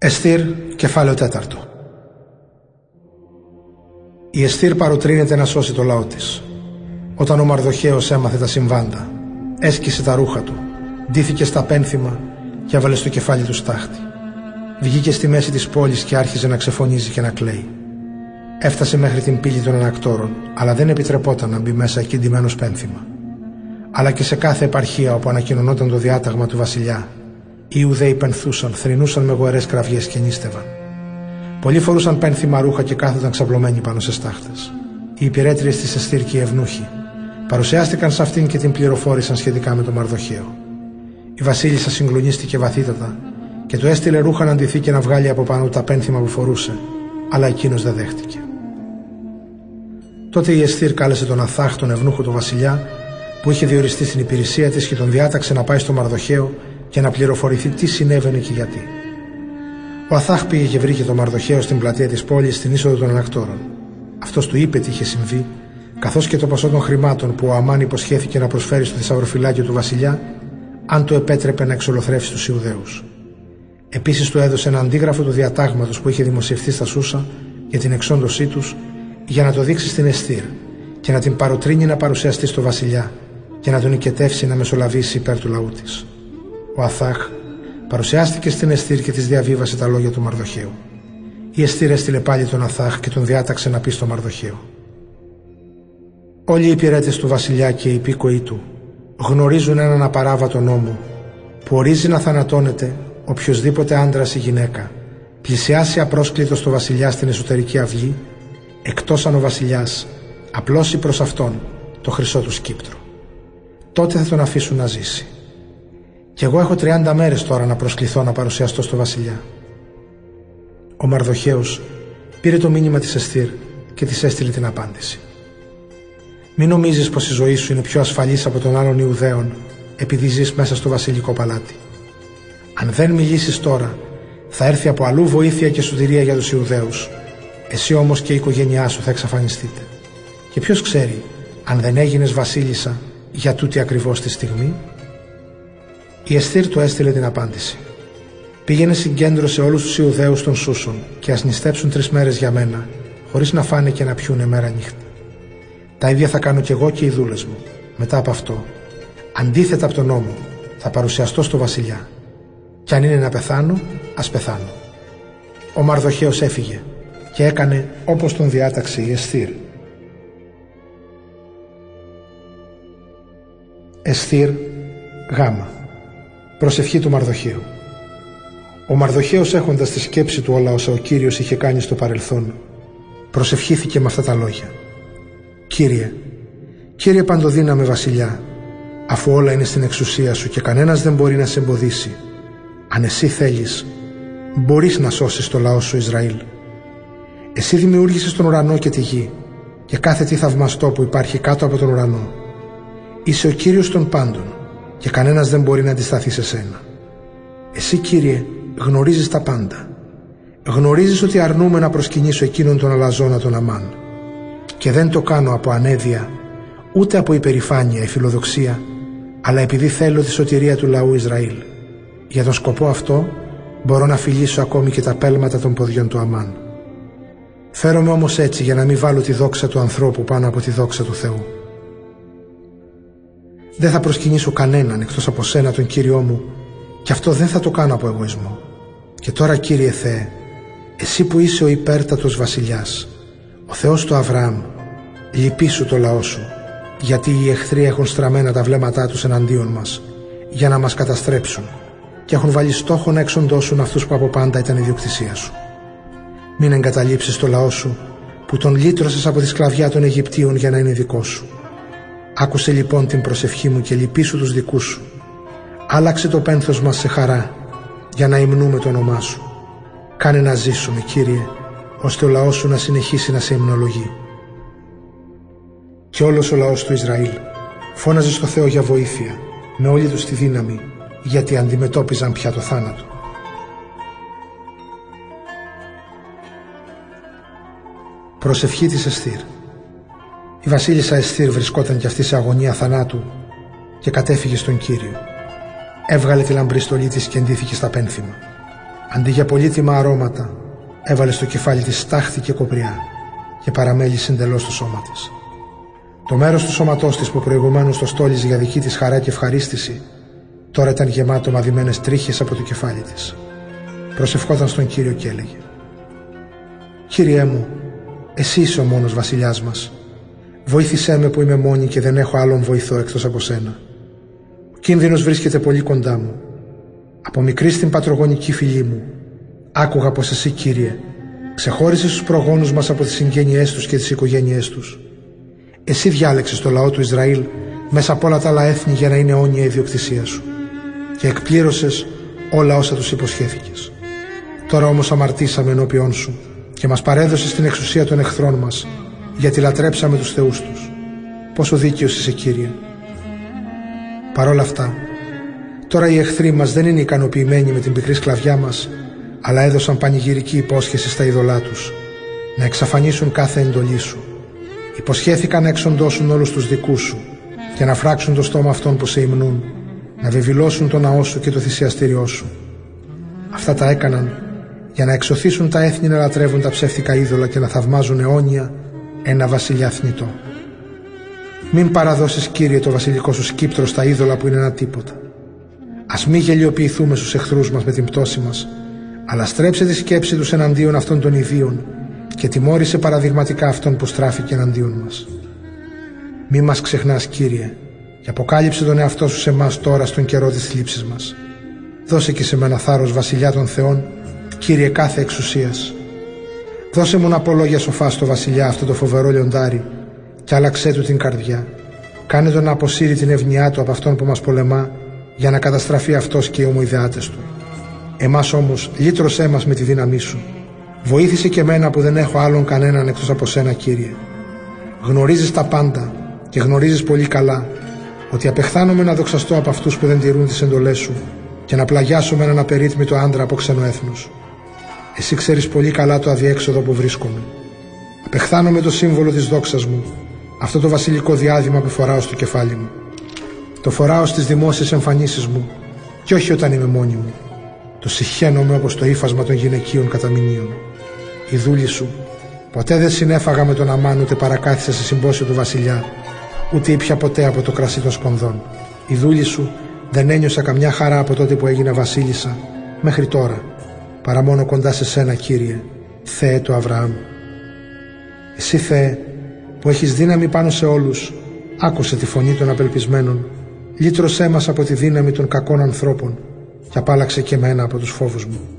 Εστήρ, κεφάλαιο τέταρτο. Η Εστήρ παροτρύνεται να σώσει το λαό της. Όταν ο Μαρδοχέος έμαθε τα συμβάντα, έσκησε τα ρούχα του, ντύθηκε στα πένθυμα και έβαλε στο κεφάλι του στάχτη. Βγήκε στη μέση της πόλης και άρχιζε να ξεφωνίζει και να κλαίει. Έφτασε μέχρι την πύλη των ανακτόρων, αλλά δεν επιτρεπόταν να μπει μέσα εκεί ντυμένος πένθυμα. Αλλά και σε κάθε επαρχία όπου ανακοινωνόταν το διάταγμα του βασιλιά οι Ιουδαίοι πενθούσαν, θρυνούσαν με γοερές κραυγές και νίστευαν. Πολλοί φορούσαν πένθυμα ρούχα και κάθονταν ξαπλωμένοι πάνω σε στάχτες. Οι υπηρέτριες της Εστήρ και οι ευνούχοι παρουσιάστηκαν σε αυτήν και την πληροφόρησαν σχετικά με τον Μαρδοχαίο. Η Βασίλισσα συγκλονίστηκε βαθύτατα και του έστειλε ρούχα να αντιθεί και να βγάλει από πάνω τα πένθυμα που φορούσε, αλλά εκείνος δεν δέχτηκε. Τότε η Εστήρ κάλεσε τον Αθάχ, τον ευνούχο του Βασιλιά, που είχε διοριστεί στην υπηρεσία της και τον διάταξε να πάει στο Μαρδοχαίο και να πληροφορηθεί τι συνέβαινε και γιατί. Ο Αθάχ πήγε και βρήκε τον Μαρδοχαίο στην πλατεία της πόλης στην είσοδο των ανακτόρων. Αυτός του είπε τι είχε συμβεί, καθώς και το ποσό των χρημάτων που ο Αμάν υποσχέθηκε να προσφέρει στο θησαυροφυλάκιο του Βασιλιά, αν το επέτρεπε να εξολοθρεύσει τους Ιουδαίους. Επίσης του έδωσε ένα αντίγραφο του διατάγματος που είχε δημοσιευτεί στα Σούσα για την εξόντωσή τους, για να το δείξει στην Εστήρ και να την παροτρύνει να παρουσιαστεί στο Βασιλιά και να τον οικετεύσει να μεσολαβήσει υπέρ του λαού της. Ο Αθάχ παρουσιάστηκε στην Εστήρ και της διαβίβασε τα λόγια του Μαρδοχαίου. Η Εστήρ έστειλε πάλι τον Αθάχ και τον διάταξε να πει στο Μαρδοχαίο. Όλοι οι υπηρέτες του βασιλιά και οι υπήκοοι του γνωρίζουν έναν απαράβατο νόμο που ορίζει να θανατώνεται οποιοδήποτε άντρας ή γυναίκα πλησιάσει απρόσκλητος στο βασιλιά στην εσωτερική αυλή, εκτός αν ο βασιλιάς απλώσει προς αυτόν το χρυσό του σκύπτρο. Τότε θα τον αφήσουν να ζήσει. Κι εγώ έχω 30 μέρες τώρα να προσκληθώ να παρουσιαστώ στο βασιλιά. Ο Μαρδοχέος πήρε το μήνυμα της Εστήρ και της έστειλε την απάντηση. Μην νομίζεις πως η ζωή σου είναι πιο ασφαλής από τον άλλον Ιουδαίων επειδή ζεις μέσα στο βασιλικό παλάτι. Αν δεν μιλήσεις τώρα, θα έρθει από αλλού βοήθεια και σωτηρία για τους Ιουδαίους. Εσύ όμως και η οικογένειά σου θα εξαφανιστείτε. Και ποιος ξέρει, αν δεν έγινες βασίλισσα για τούτη ακριβώς τη στιγμή, η Εστήρ του έστειλε την απάντηση. Πήγαινε συγκέντρωσε όλους τους Ιουδαίους των Σούσων και ας νηστέψουν τρεις μέρες για μένα, χωρίς να φάνε και να πιούνε μέρα νύχτα. Τα ίδια θα κάνω κι εγώ και οι δούλες μου. Μετά από αυτό, αντίθετα από τον νόμο, θα παρουσιαστώ στο βασιλιά. Κι αν είναι να πεθάνω, ας πεθάνω. Ο Μαρδοχαίος έφυγε και έκανε όπως τον διάταξε η Εστήρ. Εστήρ Γάμα Προσευχή του Μαρδοχαίου. Ο Μαρδοχαίος έχοντας τη σκέψη του όλα όσα ο Κύριος είχε κάνει στο παρελθόν, προσευχήθηκε με αυτά τα λόγια. Κύριε, Κύριε Παντοδύναμε Βασιλιά, αφού όλα είναι στην εξουσία σου και κανένας δεν μπορεί να σε εμποδίσει, αν εσύ θέλεις, μπορείς να σώσεις το λαό σου Ισραήλ. Εσύ δημιούργησες τον ουρανό και τη γη και κάθε τι θαυμαστό που υπάρχει κάτω από τον ουρανό. Είσαι ο Κύριος των πάντων και κανένας δεν μπορεί να αντισταθεί σε σένα. Εσύ Κύριε γνωρίζεις τα πάντα. Γνωρίζεις ότι αρνούμε να προσκυνήσω εκείνον τον αλαζόνα τον Αμάν και δεν το κάνω από ανέδεια ούτε από υπερηφάνεια ή φιλοδοξία αλλά επειδή θέλω τη σωτηρία του λαού Ισραήλ. Για τον σκοπό αυτό μπορώ να φιλήσω ακόμη και τα πέλματα των ποδιών του Αμάν. Φέρομαι όμως έτσι για να μην βάλω τη δόξα του ανθρώπου πάνω από τη δόξα του Θεού. Δεν θα προσκυνήσω κανέναν εκτός από σένα τον Κύριό μου και αυτό δεν θα το κάνω από εγωισμό. Και τώρα Κύριε Θεέ, εσύ που είσαι ο υπέρτατος βασιλιάς, ο Θεός του Αβραάμ, λυπήσου το λαό σου, γιατί οι εχθροί έχουν στραμμένα τα βλέμματά τους εναντίον μας, για να μας καταστρέψουν και έχουν βάλει στόχο να εξοντώσουν αυτούς που από πάντα ήταν ιδιοκτησία σου. Μην εγκαταλείψεις το λαό σου, που τον λύτρωσες από τη σκλαβιά των Αιγυπτίων για να είναι δικό σου. Άκουσε λοιπόν την προσευχή μου και λυπήσου τους δικούς σου. Άλλαξε το πένθος μας σε χαρά για να υμνούμε το όνομά σου. Κάνε να ζήσουμε Κύριε ώστε ο λαός σου να συνεχίσει να σε υμνολογεί. Και όλος ο λαός του Ισραήλ φώναζε στο Θεό για βοήθεια με όλη τους τη δύναμη γιατί αντιμετώπιζαν πια το θάνατο. Προσευχή της Εστήρ η βασίλισσα Εστήρ βρισκόταν κι αυτή σε αγωνία θανάτου και κατέφυγε στον Κύριο. Έβγαλε τη λαμπρή στολή της και εντύθηκε στα πένθυμα. Αντί για πολύτιμα αρώματα, έβαλε στο κεφάλι της στάχτη και κοπριά και παραμέλησε εντελώς το σώμα της. Το μέρος του σώματός της που προηγουμένως το στόλιζε για δική της χαρά και ευχαρίστηση, τώρα ήταν γεμάτο μαδημένες τρίχες από το κεφάλι της. Προσευχόταν στον Κύριο και έλεγε «Κύριέ μου, εσύ είσαι ο μόνος βασιλιάς μας. Βοήθησέ με που είμαι μόνη και δεν έχω άλλον βοηθό εκτός από σένα. Ο κίνδυνος βρίσκεται πολύ κοντά μου. Από μικρή στην πατρογονική φυλή μου, άκουγα πως εσύ, Κύριε, ξεχώρισες τους προγόνους μας από τις συγγένειές τους και τις οικογένειές τους. Εσύ διάλεξες το λαό του Ισραήλ μέσα από όλα τα άλλα έθνη για να είναι όνια η ιδιοκτησία σου και εκπλήρωσες όλα όσα τους υποσχέθηκες. Τώρα όμως αμαρτήσαμε ενώπιόν σου και μας παρέδωσες στην εξουσία των εχθρών μας γιατί λατρέψαμε τους θεούς τους. Πόσο δίκαιος είσαι Κύριε. Παρ' όλα αυτά, τώρα οι εχθροί μας δεν είναι ικανοποιημένοι με την πικρή σκλαβιά μας αλλά έδωσαν πανηγυρική υπόσχεση στα είδωλά τους να εξαφανίσουν κάθε εντολή σου. Υποσχέθηκαν να εξοντώσουν όλους τους δικούς σου και να φράξουν το στόμα αυτών που σε υμνούν, να βεβηλώσουν το ναό σου και το θυσιαστήριό σου. Αυτά τα έκαναν για να εξωθήσουν τα έθνη να λατρεύουν τα ψεύτικα είδωλα και να θαυμάζουν αιώνια ένα βασιλιά θνητό. Μην παραδώσεις Κύριε το βασιλικό σου σκύπτρο στα είδωλα που είναι ένα τίποτα. Ας μη γελιοποιηθούμε στους εχθρούς μας με την πτώση μας, αλλά στρέψε τη σκέψη τους εναντίον αυτών των ιδίων και τιμώρησε παραδειγματικά αυτόν που στράφηκε εναντίον μας. Μη μας ξεχνάς Κύριε και αποκάλυψε τον εαυτό σου σε εμάς τώρα στον καιρό της θλίψης μας. Δώσε και σε μένα θάρρος βασιλιά των θεών Κύριε κάθε εξουσίας. Δώσε μου να πω λόγια σοφά στο βασιλιά αυτό το φοβερό λιοντάρι και άλλαξέ του την καρδιά. Κάνε τον να αποσύρει την ευνοιά του από αυτόν που μας πολεμά για να καταστραφεί αυτός και οι ομοειδεάτες του. Εμάς όμως λύτρωσέ μας με τη δύναμή σου. Βοήθησε και μένα που δεν έχω άλλον κανέναν εκτός από σένα Κύριε. Γνωρίζεις τα πάντα και γνωρίζεις πολύ καλά ότι απεχθάνομαι να δοξαστώ από αυτούς που δεν τηρούν τις εντολές σου και να πλαγιάσω με έναν απερίθμητο άντρα από ξένο έθνος. Εσύ ξέρεις πολύ καλά το αδιέξοδο που βρίσκομαι. Απεχθάνομαι το σύμβολο της δόξας μου, αυτό το βασιλικό διάδημα που φοράω στο κεφάλι μου. Το φοράω στις δημόσιες εμφανίσεις μου και όχι όταν είμαι μόνη μου. Το συχαίνομαι όπως το ύφασμα των γυναικείων καταμηνίων. Η δούλη σου ποτέ δεν συνέφαγα με τον αμάν ούτε παρακάθισα σε συμπόσιο του βασιλιά, ούτε ήπια ποτέ από το κρασί των σπονδών. Η δούλη σου δεν ένιωσα καμιά χαρά από τότε που έγινα βασίλισσα μέχρι τώρα, παρά μόνο κοντά σε σένα, Κύριε, Θεέ του Αβραάμ. Εσύ, Θεέ, που έχεις δύναμη πάνω σε όλους, άκουσε τη φωνή των απελπισμένων, λύτρωσέ μας από τη δύναμη των κακών ανθρώπων και απάλαξε και μένα από τους φόβους μου.